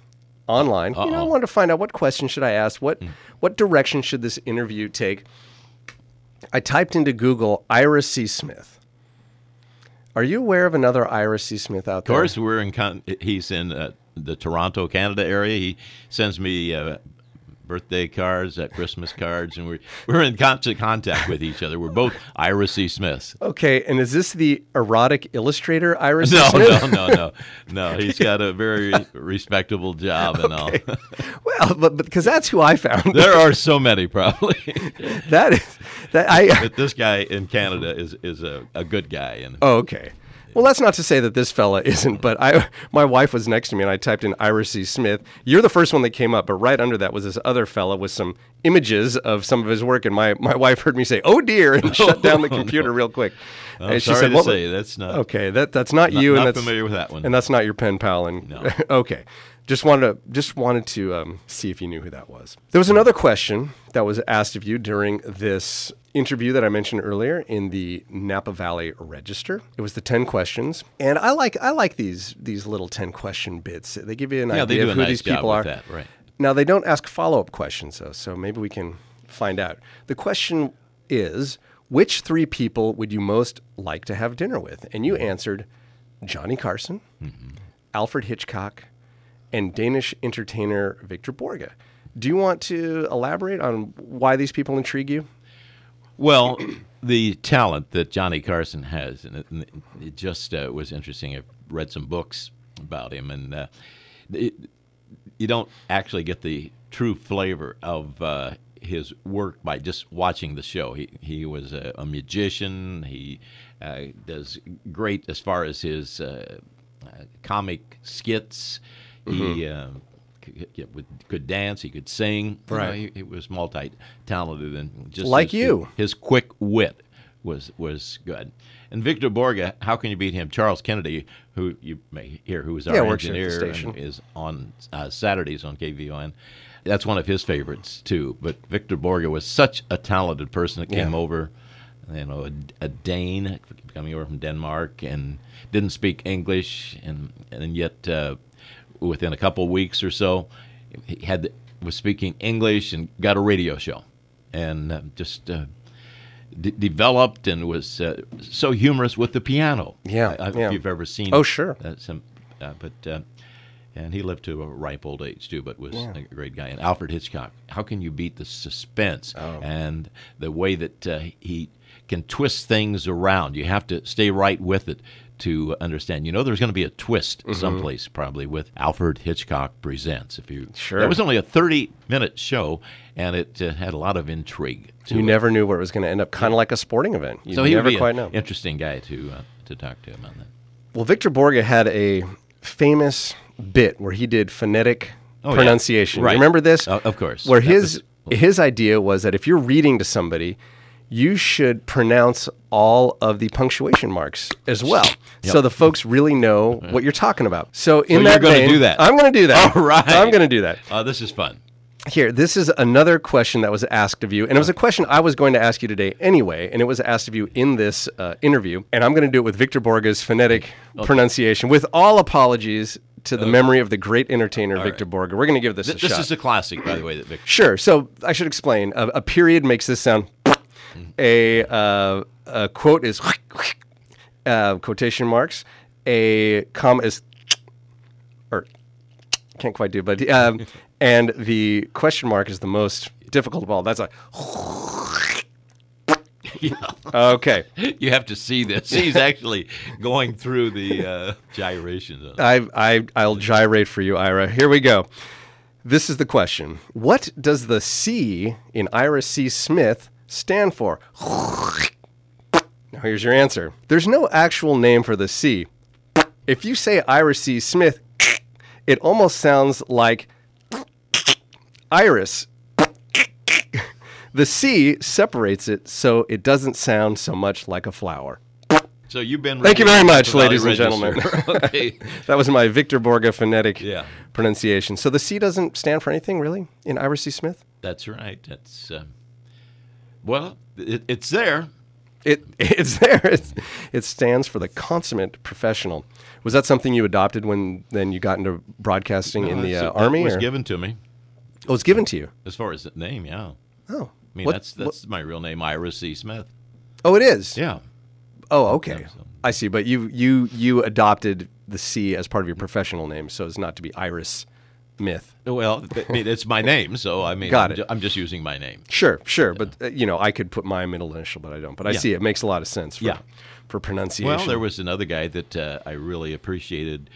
online. You know, I wanted to find out what questions should I ask? What, hmm. what direction should this interview take? I typed into Google Ira C. Smith. Are you aware of another Ira C. Smith out there? Of course, we're in. Con- he's in uh, the Toronto, Canada area. He sends me uh, birthday cards, at Christmas cards, and we're we're in constant contact with each other. We're both Ira C. Smiths. Okay, and is this the erotic illustrator Ira C. No, Smith? no, no, no, no. He's got a very respectable job and all. Well, but because that's who I found. There are so many, probably. that is that I. but this guy in Canada is is a, a good guy, and Oh, okay. Well, that's not to say that this fella isn't, but I, my wife was next to me and I typed in Ira C. Smith. You're the first one that came up, but right under that was this other fella with some images of some of his work, and my, my wife heard me say, "Oh dear," and shut down the computer real quick. I'm and sorry to "What say that's not. Okay, that that's not, Not- you, not and that's familiar with that one. and that's not your pen pal. And No. okay, just wanted to just wanted to um, see if you knew who that was. There was another question that was asked of you during this interview that I mentioned earlier in the Napa Valley Register. It was the ten questions, and I like I like these these little ten question bits. They give you an Yeah, idea of who nice these people are. that, right. Now they don't ask follow up questions though, so maybe we can find out. The question is. Which three people would you most like to have dinner with? And you answered Johnny Carson, Alfred Hitchcock, and Danish entertainer Victor Borge. Do you want to elaborate on why these people intrigue you? Well, the talent that Johnny Carson has, and it, it just uh, was interesting. I've read some books about him, and uh, it, you don't actually get the true flavor of uh, his work by just watching the show. He he was a, a magician. He uh, does great as far as his uh, uh, comic skits. He uh, c- c- could dance. He could sing. You know, Right. he, he was multi-talented and just Like his- you. His quick wit was was good. And Victor Borge, how can you beat him? Charles Kennedy, who you may hear, who is our Yeah, works here at the engineer, station. is on uh, Saturdays on KVON. That's one of his favorites too. But Victor Borge was such a talented person that came Yeah. over, you know, a, a Dane coming over from Denmark and didn't speak English, and and yet uh, within a couple of weeks or so, he had was speaking English and got a radio show, and uh, just. Uh, de- developed and was uh, so humorous with the piano. Yeah, I, I, yeah. if you've ever seen. Oh, sure. uh, some, uh, but uh, and he lived to a ripe old age too, but was a great guy. And Alfred Hitchcock, how can you beat the suspense Oh. and the way that uh, he can twist things around? You have to stay right with it to understand. You know, there's going to be a twist Mm-hmm. someplace probably with Alfred Hitchcock presents. If you Sure. that was only a 30 minute show, and it uh, had a lot of intrigue. To You it. never knew where it was going to end up, kind of like a sporting event. You so he never quite an know. interesting guy to uh, to talk to him on that. Well, Victor Borge had a famous bit where he did phonetic Oh, yeah. pronunciation. Right. Remember this? Uh, of course. Where That his was- his idea was that if you're reading to somebody, you should pronounce all of the punctuation marks as well, so the folks really know what you're talking about. So in you're that gonna vein, do that? I'm going to do that. All right. I'm going to do that. Uh, this is fun. Here, this is another question that was asked of you, and it was a question I was going to ask you today anyway, and it was asked of you in this uh, interview, and I'm going to do it with Victor Borge's phonetic pronunciation, with all apologies to the memory of the great entertainer Victor Borge. We're going to give this Th- a this shot. This is a classic, by the way. That Victor. Sure. So I should explain. A, a period makes this sound. A, uh, a quote is uh, quotation marks. A comma is or can't quite do, but um, and the question mark is the most difficult of all. That's a okay. You have to see this. He's actually going through the uh, gyrations. I, I, I'll gyrate for you, Ira. Here we go. This is the question. What does the C in Ira C. Smith stand for? Now, here's your answer. There's no actual name for the C. If you say Iris C. Smith, it almost sounds like Iris. The C separates it so it doesn't sound so much like a flower. So you've been. Thank you very much, ladies and gentlemen. Okay. That was my Victor Borge phonetic Yeah. pronunciation. So the C doesn't stand for anything, really, in Iris C. Smith? That's right. That's uh, well, it, it's there. It, it's there. It's, it stands for the consummate professional. Was that something you adopted when then you got into broadcasting in the uh, army? was or- given to me Oh, it was given to you. as far as the name. Yeah. Oh, I mean, What- that's that's my real name, Ira C. Smith. oh, it is. Yeah. Oh, okay. Yeah, so- I see. But you you you adopted the C as part of your professional name, so it's not to be Iris Myth. Well, I mean, it's my name, so I mean, Got I'm, it. ju- I'm just using my name. Sure, sure. But uh, you know, I could put my middle initial, but I don't. But I Yeah. see it makes a lot of sense. For, Yeah. For pronunciation. Well, there was another guy that uh, I really appreciated.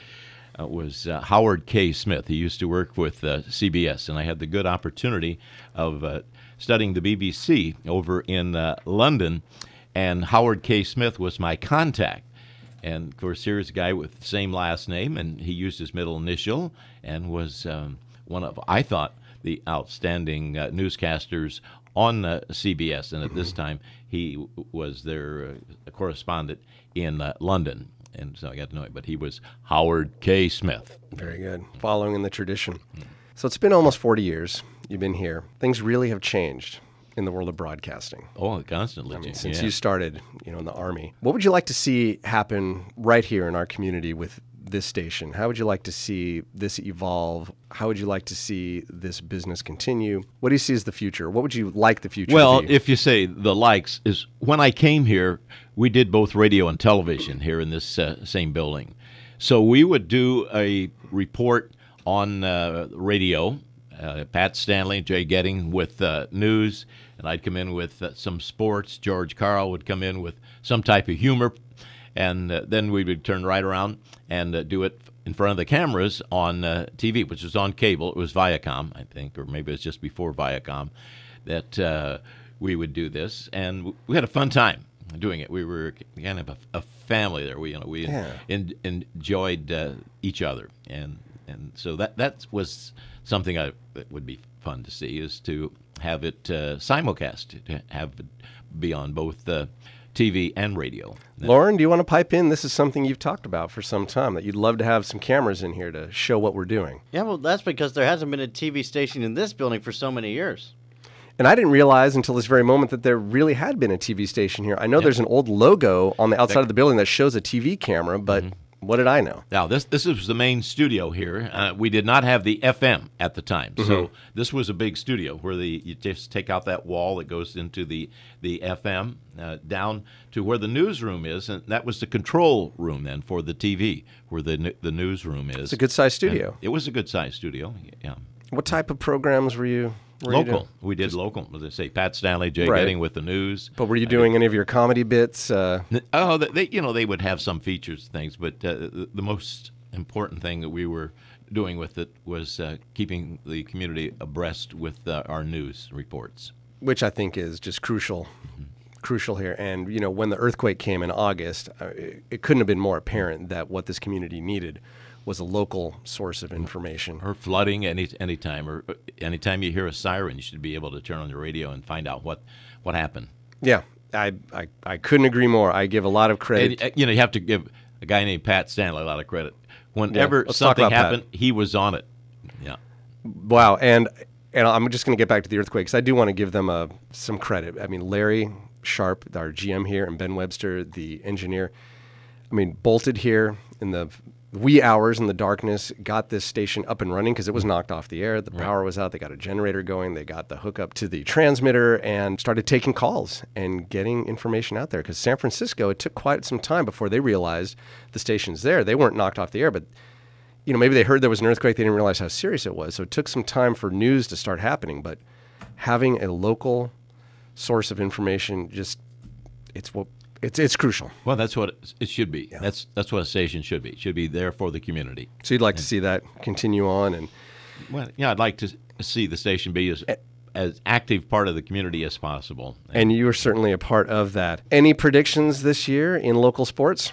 Uh, was uh, Howard K. Smith. He used to work with uh, CBS, and I had the good opportunity of uh, studying the BBC over in uh, London. And Howard K. Smith was my contact. And of course, here's a guy with the same last name, and he used his middle initial and was um, one of, I thought, the outstanding uh, newscasters on uh, CBS. And at this time, he w- was their uh, correspondent in uh, London. And so I got to know him. But he was Howard K. Smith. Very good. Following in the tradition. So it's been almost 40 years you've been here. Things really have changed in the world of broadcasting. Oh, constantly. I mean, since yeah. you started, you know, in the army. What would you like to see happen right here in our community with this station? How would you like to see this evolve? How would you like to see this business continue? What do you see as the future? What would you like the future Well, to be? if you say the likes, is when I came here, we did both radio and television here in this uh, same building. So we would do a report on uh, radio, uh, Pat Stanley, Jay Getting with uh, news, and I'd come in with uh, some sports. George Carl would come in with some type of humor, and uh, then we would turn right around and uh, do it in front of the cameras on uh, TV, which was on cable. It was Viacom, I think, or maybe it was just before Viacom that uh, we would do this, and we had a fun time doing it. We were kind of a, a family there. We, you know, we Yeah. en- enjoyed uh, each other, and and so that that was something I that would be fun to see is to have it uh, simulcast, to have it be on both uh, TV and radio. Lauren, do you want to pipe in? This is something you've talked about for some time that you'd love to have some cameras in here to show what we're doing. Yeah, well, that's because there hasn't been a TV station in this building for so many years. And I didn't realize until this very moment that there really had been a TV station here. I know there's an old logo on the outside of the building that shows a TV camera, but mm-hmm. What did I know? Now, this this was the main studio here. Uh, we did not have the FM at the time, so this was a big studio where the you just take out that wall that goes into the the FM uh, down to where the newsroom is, and that was the control room then for the TV, where the the newsroom is. It's a good sized studio. It was a good sized studio. Yeah, What type of programs were you? Local. we did local. As I say, Pat Stanley, Jay Right. Getting with the news. But were you doing any of your comedy bits? Uh, Oh, they, you know they would have some features things, but uh, the, the most important thing that we were doing with it was uh, keeping the community abreast with uh, our news reports. which I think is just crucial, crucial here. And you know, when the earthquake came in August, uh, it couldn't have been more apparent that what this community needed was a local source of information. Or flooding any anytime, or uh, anytime you hear a siren, you should be able to turn on the radio and find out what what happened. Yeah, I, I, I couldn't agree more. I give a lot of credit. And uh, you know you have to give a guy named Pat Stanley a lot of credit. Whenever let's something about Pat. happened, he was on it. Yeah. Wow, and and I'm just going to get back to the earthquakes. I do want to give them uh, some credit. I mean, Larry Sharp, our GM here, and Ben Webster, the engineer. I mean, bolted here in the wee hours in the darkness, got this station up and running because it was knocked off the air. The power was out. They got a generator going. They got the hookup to the transmitter and started taking calls and getting information out there. Because San Francisco, it took quite some time before they realized the station's there. They weren't knocked off the air, but you know, maybe they heard there was an earthquake. They didn't realize how serious it was. So it took some time for news to start happening. But having a local source of information just it's what it's it's crucial. Well, that's what it- should be. That's that's what a station should be. It should be there for the community. So you'd like to see that continue on and Well, yeah, I'd like to see the station be as as active part of the community as possible. and you are certainly a part of that. Any predictions this year in local sports?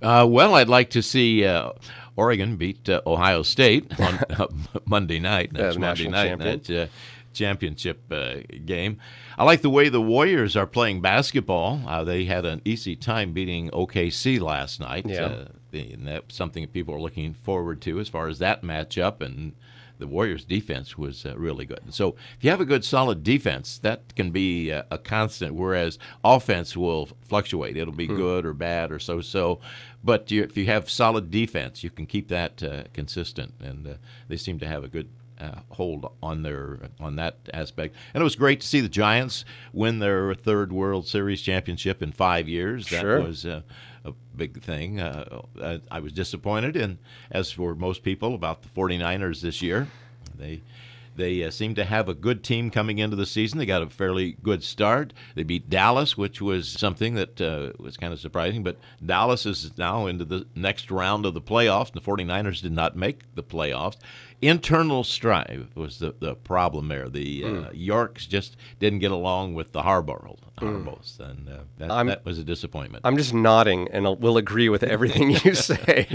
Uh, well, I'd like to see uh, Oregon beat uh, Ohio State on uh, Monday night. That's Monday night. champion. That uh, championship uh, game. I like the way the Warriors are playing basketball. Uh, they had an easy time beating OKC last night. Yeah. Uh, and that's something that people are looking forward to as far as that matchup and. The Warriors' defense was uh, really good. So, if you have a good, solid defense, that can be uh, a constant. Whereas offense will fluctuate; it'll be good or bad or so-so. But you, if you have solid defense, you can keep that uh, consistent, and uh, they seem to have a good uh, hold on their on that aspect. And it was great to see the Giants win their third World Series championship in five years. That Sure. was uh, a big thing. Uh, I was disappointed, and as for most people, about the 49ers this year. They they uh, seem to have a good team coming into the season. They got a fairly good start. They beat Dallas, which was something that uh, was kind of surprising. But Dallas is now into the next round of the playoffs. And the 49ers did not make the playoffs. Internal strife was the, the problem there. The uh, Yorks just didn't get along with the Harbaugh, Harbaughs, and uh, that, that was a disappointment. I'm just nodding and I'll- will agree with everything you say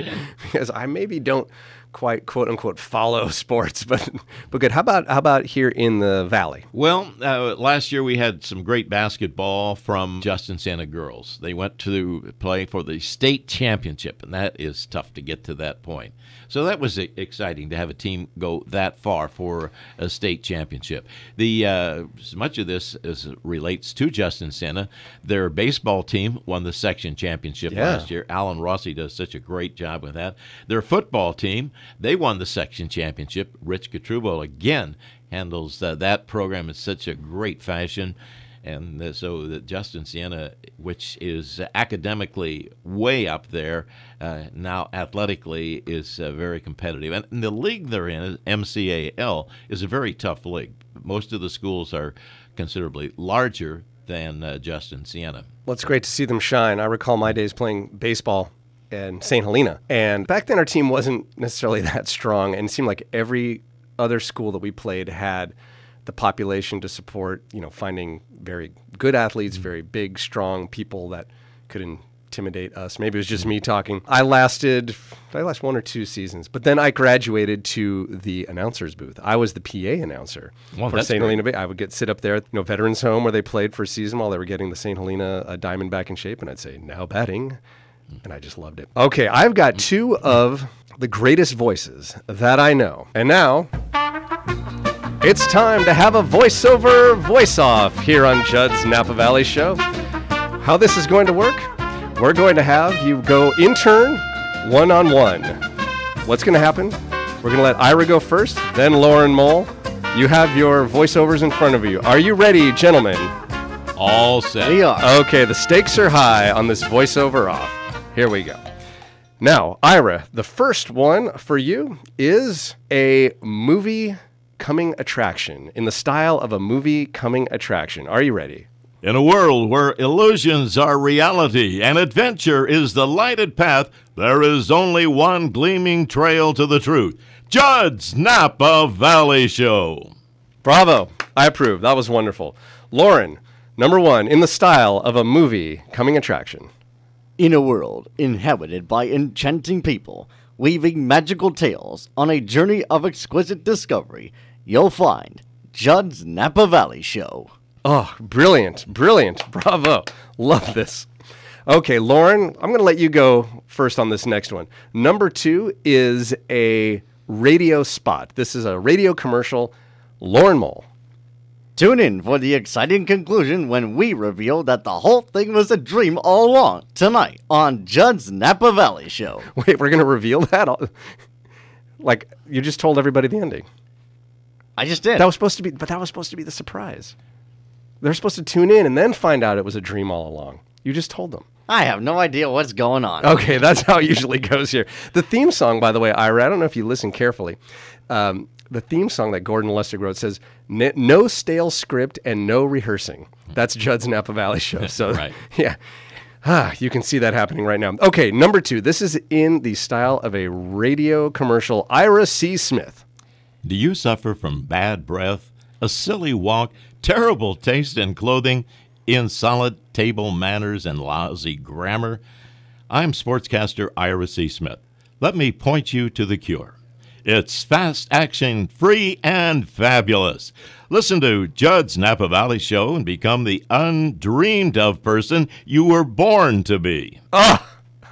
because I maybe don't quite quote unquote follow sports, but but good. How about how about here in the valley? Well, uh, last year we had some great basketball from Justin Siena girls. They went to play for the state championship, and that is tough to get to that point. So that was exciting to have a team go that far for a state championship. The uh, as much of this as relates to Justin Siena, their baseball team won the section championship Yeah. last year. Alan Rossi does such a great job with that. Their football team, they won the section championship. Rich Catrubo again handles uh, that program in such a great fashion. And so that Justin Siena, which is academically way up there, uh, now athletically is uh, very competitive. And, and the league they're in, MCAL, is a very tough league. Most of the schools are considerably larger than uh, Justin Siena. Well, it's great to see them shine. I recall my days playing baseball in St. Helena, and back then our team wasn't necessarily that strong, and it seemed like every other school that we played had the population to support. You know, finding very good athletes, very big, strong people that could intimidate us. Maybe it was just me talking. I lasted, I last one or two seasons, but then I graduated to the announcers booth. I was the PA announcer for St. Helena Bay. I would get sit up there, you know, veterans home where they played for a season while they were getting the St. Helena uh, diamond back in shape, and I'd say now batting, and I just loved it. Okay, I've got two of the greatest voices that I know, and now it's time to have a voiceover voice off here on Judd's Napa Valley Show. How this is going to work? We're going to have you go intern one on one. What's going to happen? We're going to let Ira go first, then Lauren Mole. You have your voiceovers in front of you. Are you ready, gentlemen? All set. We are. Okay, the stakes are high on this voiceover off. Here we go. Now, Ira, the first one for you is a movie coming attraction in the style of a movie coming attraction. Are you ready? In a world where illusions are reality and adventure is the lighted path, there is only one gleaming trail to the truth. Judd's Napa Valley Show. Bravo. I approve. That was wonderful. Lauren, number one, in the style of a movie coming attraction. In a world inhabited by enchanting people, weaving magical tales on a journey of exquisite discovery, you'll find Judd's Napa Valley Show. Oh, brilliant. Brilliant. Bravo. Love this. Okay, Lauren, I'm going to let you go first on this next one. Number two is a radio spot. This is a radio commercial Lauren Mole. Tune in for the exciting conclusion when we reveal that the whole thing was a dream all along tonight on Judd's Napa Valley Show. Wait, we're going to reveal that? Like, you just told everybody the ending. I just did. That was supposed to be, but that was supposed to be the surprise. They're supposed to tune in and then find out it was a dream all along. You just told them. I have no idea what's going on. Okay, that's how it usually goes here. The theme song, by the way, Ira, I don't know if you listen carefully. Um, the theme song that Gordon Lustig wrote says, "N- "No stale script and no rehearsing." That's Judd's Napa Valley show. So, Right. yeah, ah, you can see that happening right now. Okay, number two. This is in the style of a radio commercial. Ira C. Smith. Do you suffer from bad breath, a silly walk, terrible taste in clothing, insolent table manners, and lousy grammar? I'm sportscaster Ira C. Smith. Let me point you to the cure. It's fast action, free, and fabulous. Listen to Judd's Napa Valley Show and become the undreamed of person you were born to be.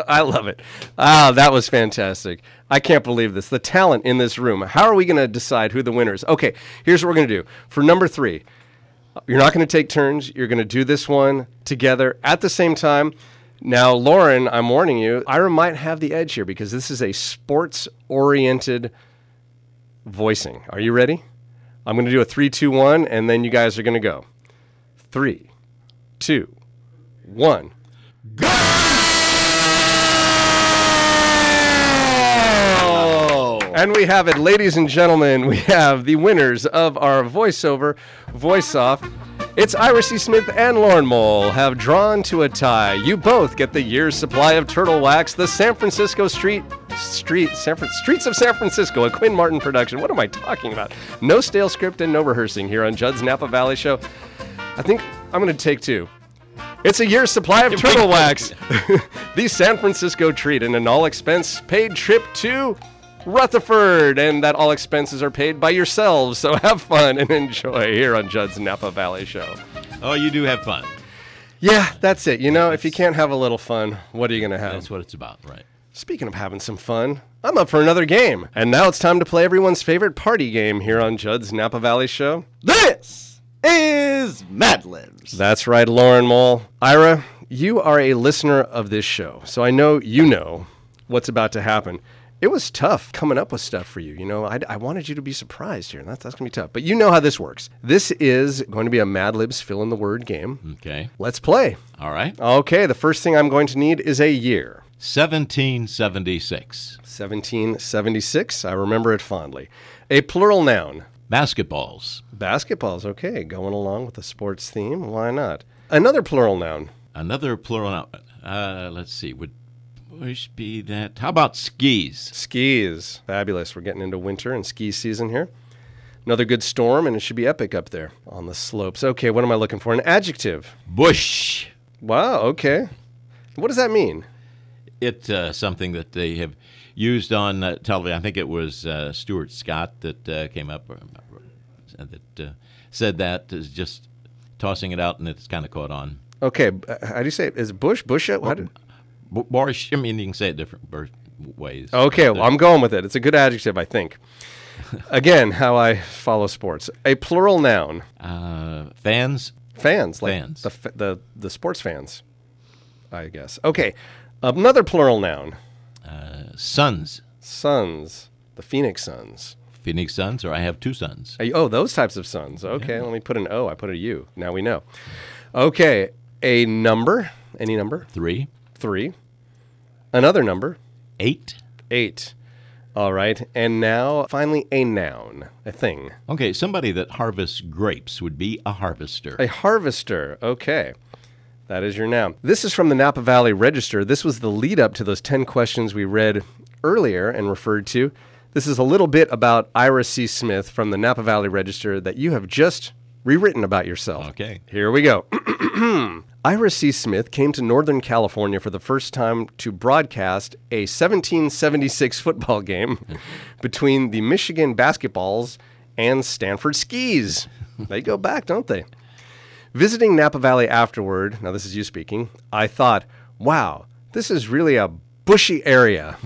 I love it. Ah, that was fantastic. I can't believe this. The talent in this room. How are we going to decide who the winner is? Okay, here's what we're going to do. For number three, you're not going to take turns. You're going to do this one together at the same time. Now, Lauren, I'm warning you, Ira might have the edge here because this is a sports oriented voicing. Are you ready? I'm going to do a three, two, one, and then you guys are going to go. Three, two, one. And we have it, ladies and gentlemen. We have the winners of our voiceover voice off. It's Ira C. Smith and Lauren Mole have drawn to a tie. You both get the year's supply of turtle wax, the San Francisco Street Street San Fran- Streets of San Francisco, a Quinn Martin production. What am I talking about? No stale script and no rehearsing here on Judd's Napa Valley Show. I think I'm going to take two. It's a year's supply of turtle wax. the San Francisco treat and an all expense paid trip to Rutherford. And that all expenses are paid by yourselves. So have fun and enjoy here on Judd's Napa Valley Show. Oh, you do have fun. Yeah, that's it. You know, if you can't have a little fun, what are you going to have? That's what it's about, right? Speaking of having some fun, I'm up for another game. And now it's time to play everyone's favorite party game here on Judd's Napa Valley Show. This is Mad Libs. That's right, Lauren Mole. Ira, you are a listener of this show, so I know you know what's about to happen. It was tough coming up with stuff for you. You know, I, I wanted you to be surprised here. and That's, that's going to be tough. But you know how this works. This is going to be a Mad Libs fill in the word game. Okay. Let's play. All right. Okay, the first thing I'm going to need is a year 1776. 1776. I remember it fondly. A plural noun. Basketballs. Basketballs. Okay, going along with the sports theme. Why not? Another plural noun. Another plural noun. Uh, let's see. Would Bush be that? How about skis? Skis. Fabulous. We're getting into winter and ski season here. Another good storm, and it should be epic up there on the slopes. Okay, what am I looking for? An adjective. Bush. Wow, okay. What does that mean? It's uh, something that they have used on uh, television. I think it was uh, Stuart Scott that uh, came up uh, that uh, said that is just tossing it out, and it's kind of caught on. Okay, how do you say it? Is Bush? Bush? How do- B- Bush. I mean, you can say it different bir- ways. Okay, well, I'm going with it. It's a good adjective, I think. Again, how I follow sports. A plural noun. Uh, fans. Fans, like Fans. The, f- the the sports fans, I guess. Okay, another plural noun. Uh, sons. Suns, the Phoenix Suns. Phoenix Suns, or I have two sons. Oh, those types of sons. Okay, let me put an O. I put a U. Now we know. Okay, a number. Any number? Three. Three. Another number. Eight. Eight. All right, and now finally a noun, a thing. Okay, somebody that harvests grapes would be a harvester. A harvester. Okay. That is your noun. This is from the Napa Valley Register. This was the lead up to those 10 questions we read earlier and referred to. This is a little bit about Ira C. Smith from the Napa Valley Register that you have just rewritten about yourself. Okay. Here we go. Hmm. Ira C. Smith came to Northern California for the first time to broadcast a 1776 football game between the Michigan basketballs and Stanford skis. They go back, don't they? Visiting Napa Valley afterward, now this is you speaking, I thought, wow, this is really a bushy area.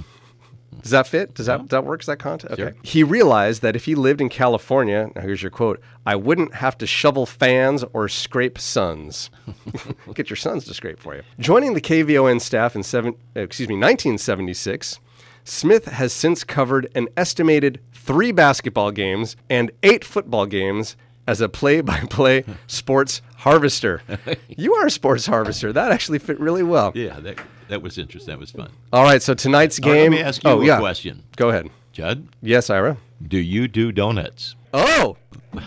Does that fit? Does that, does that work? Is that content? Okay. Sure. He realized that if he lived in California, now here's your quote, I wouldn't have to shovel fans or scrape suns. Get your sons to scrape for you. Joining the KVON staff in seven, excuse me, 1976, Smith has since covered an estimated three basketball games and eight football games as a play-by-play sports harvester. You are a sports harvester. That actually fit really well. Yeah, that, that was interesting. That was fun. All right, so tonight's All right, game. let me ask you oh, a yeah. question. Go ahead. Judd, Yes, Ira. do you do donuts? Oh,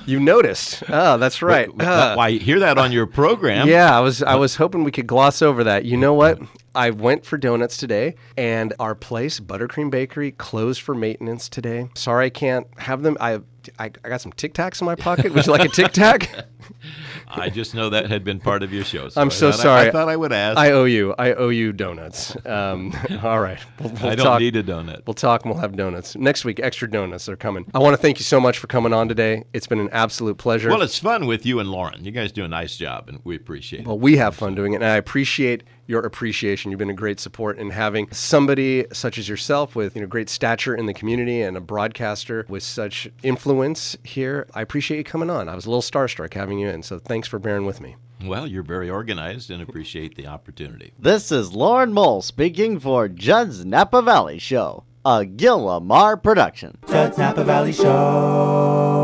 you noticed. Oh, that's right. Ah. Why, I hear that on your program. Yeah, I was I was hoping we could gloss over that. You know what? I went for donuts today, and our place, Buttercream Bakery, closed for maintenance today. Sorry, I can't have them. I I, I got some Tic Tacs in my pocket. Would you like a Tic Tac? I just know that had been part of your show. I'm so I- sorry. I, thought I would ask. I owe you. I owe you donuts. Um, all right. We'll, we'll I don't talk. need a donut. We'll talk and we'll have donuts. Next week, extra donuts are coming. I want to thank you so much for coming on today. It's been an absolute pleasure. Well, it's fun with you and Lauren. You guys do a nice job, and we appreciate it. Well, we have fun doing it, and I appreciate your appreciation. You've been a great support in having somebody such as yourself with you know great stature in the community and a broadcaster with such influence here. I appreciate you coming on. I was a little starstruck having you in, so thanks for bearing with me. Well, you're very organized and appreciate the opportunity. This is Lauren Mole speaking for Judd's Napa Valley Show, a Gil Lamar production. Judd's Napa Valley Show.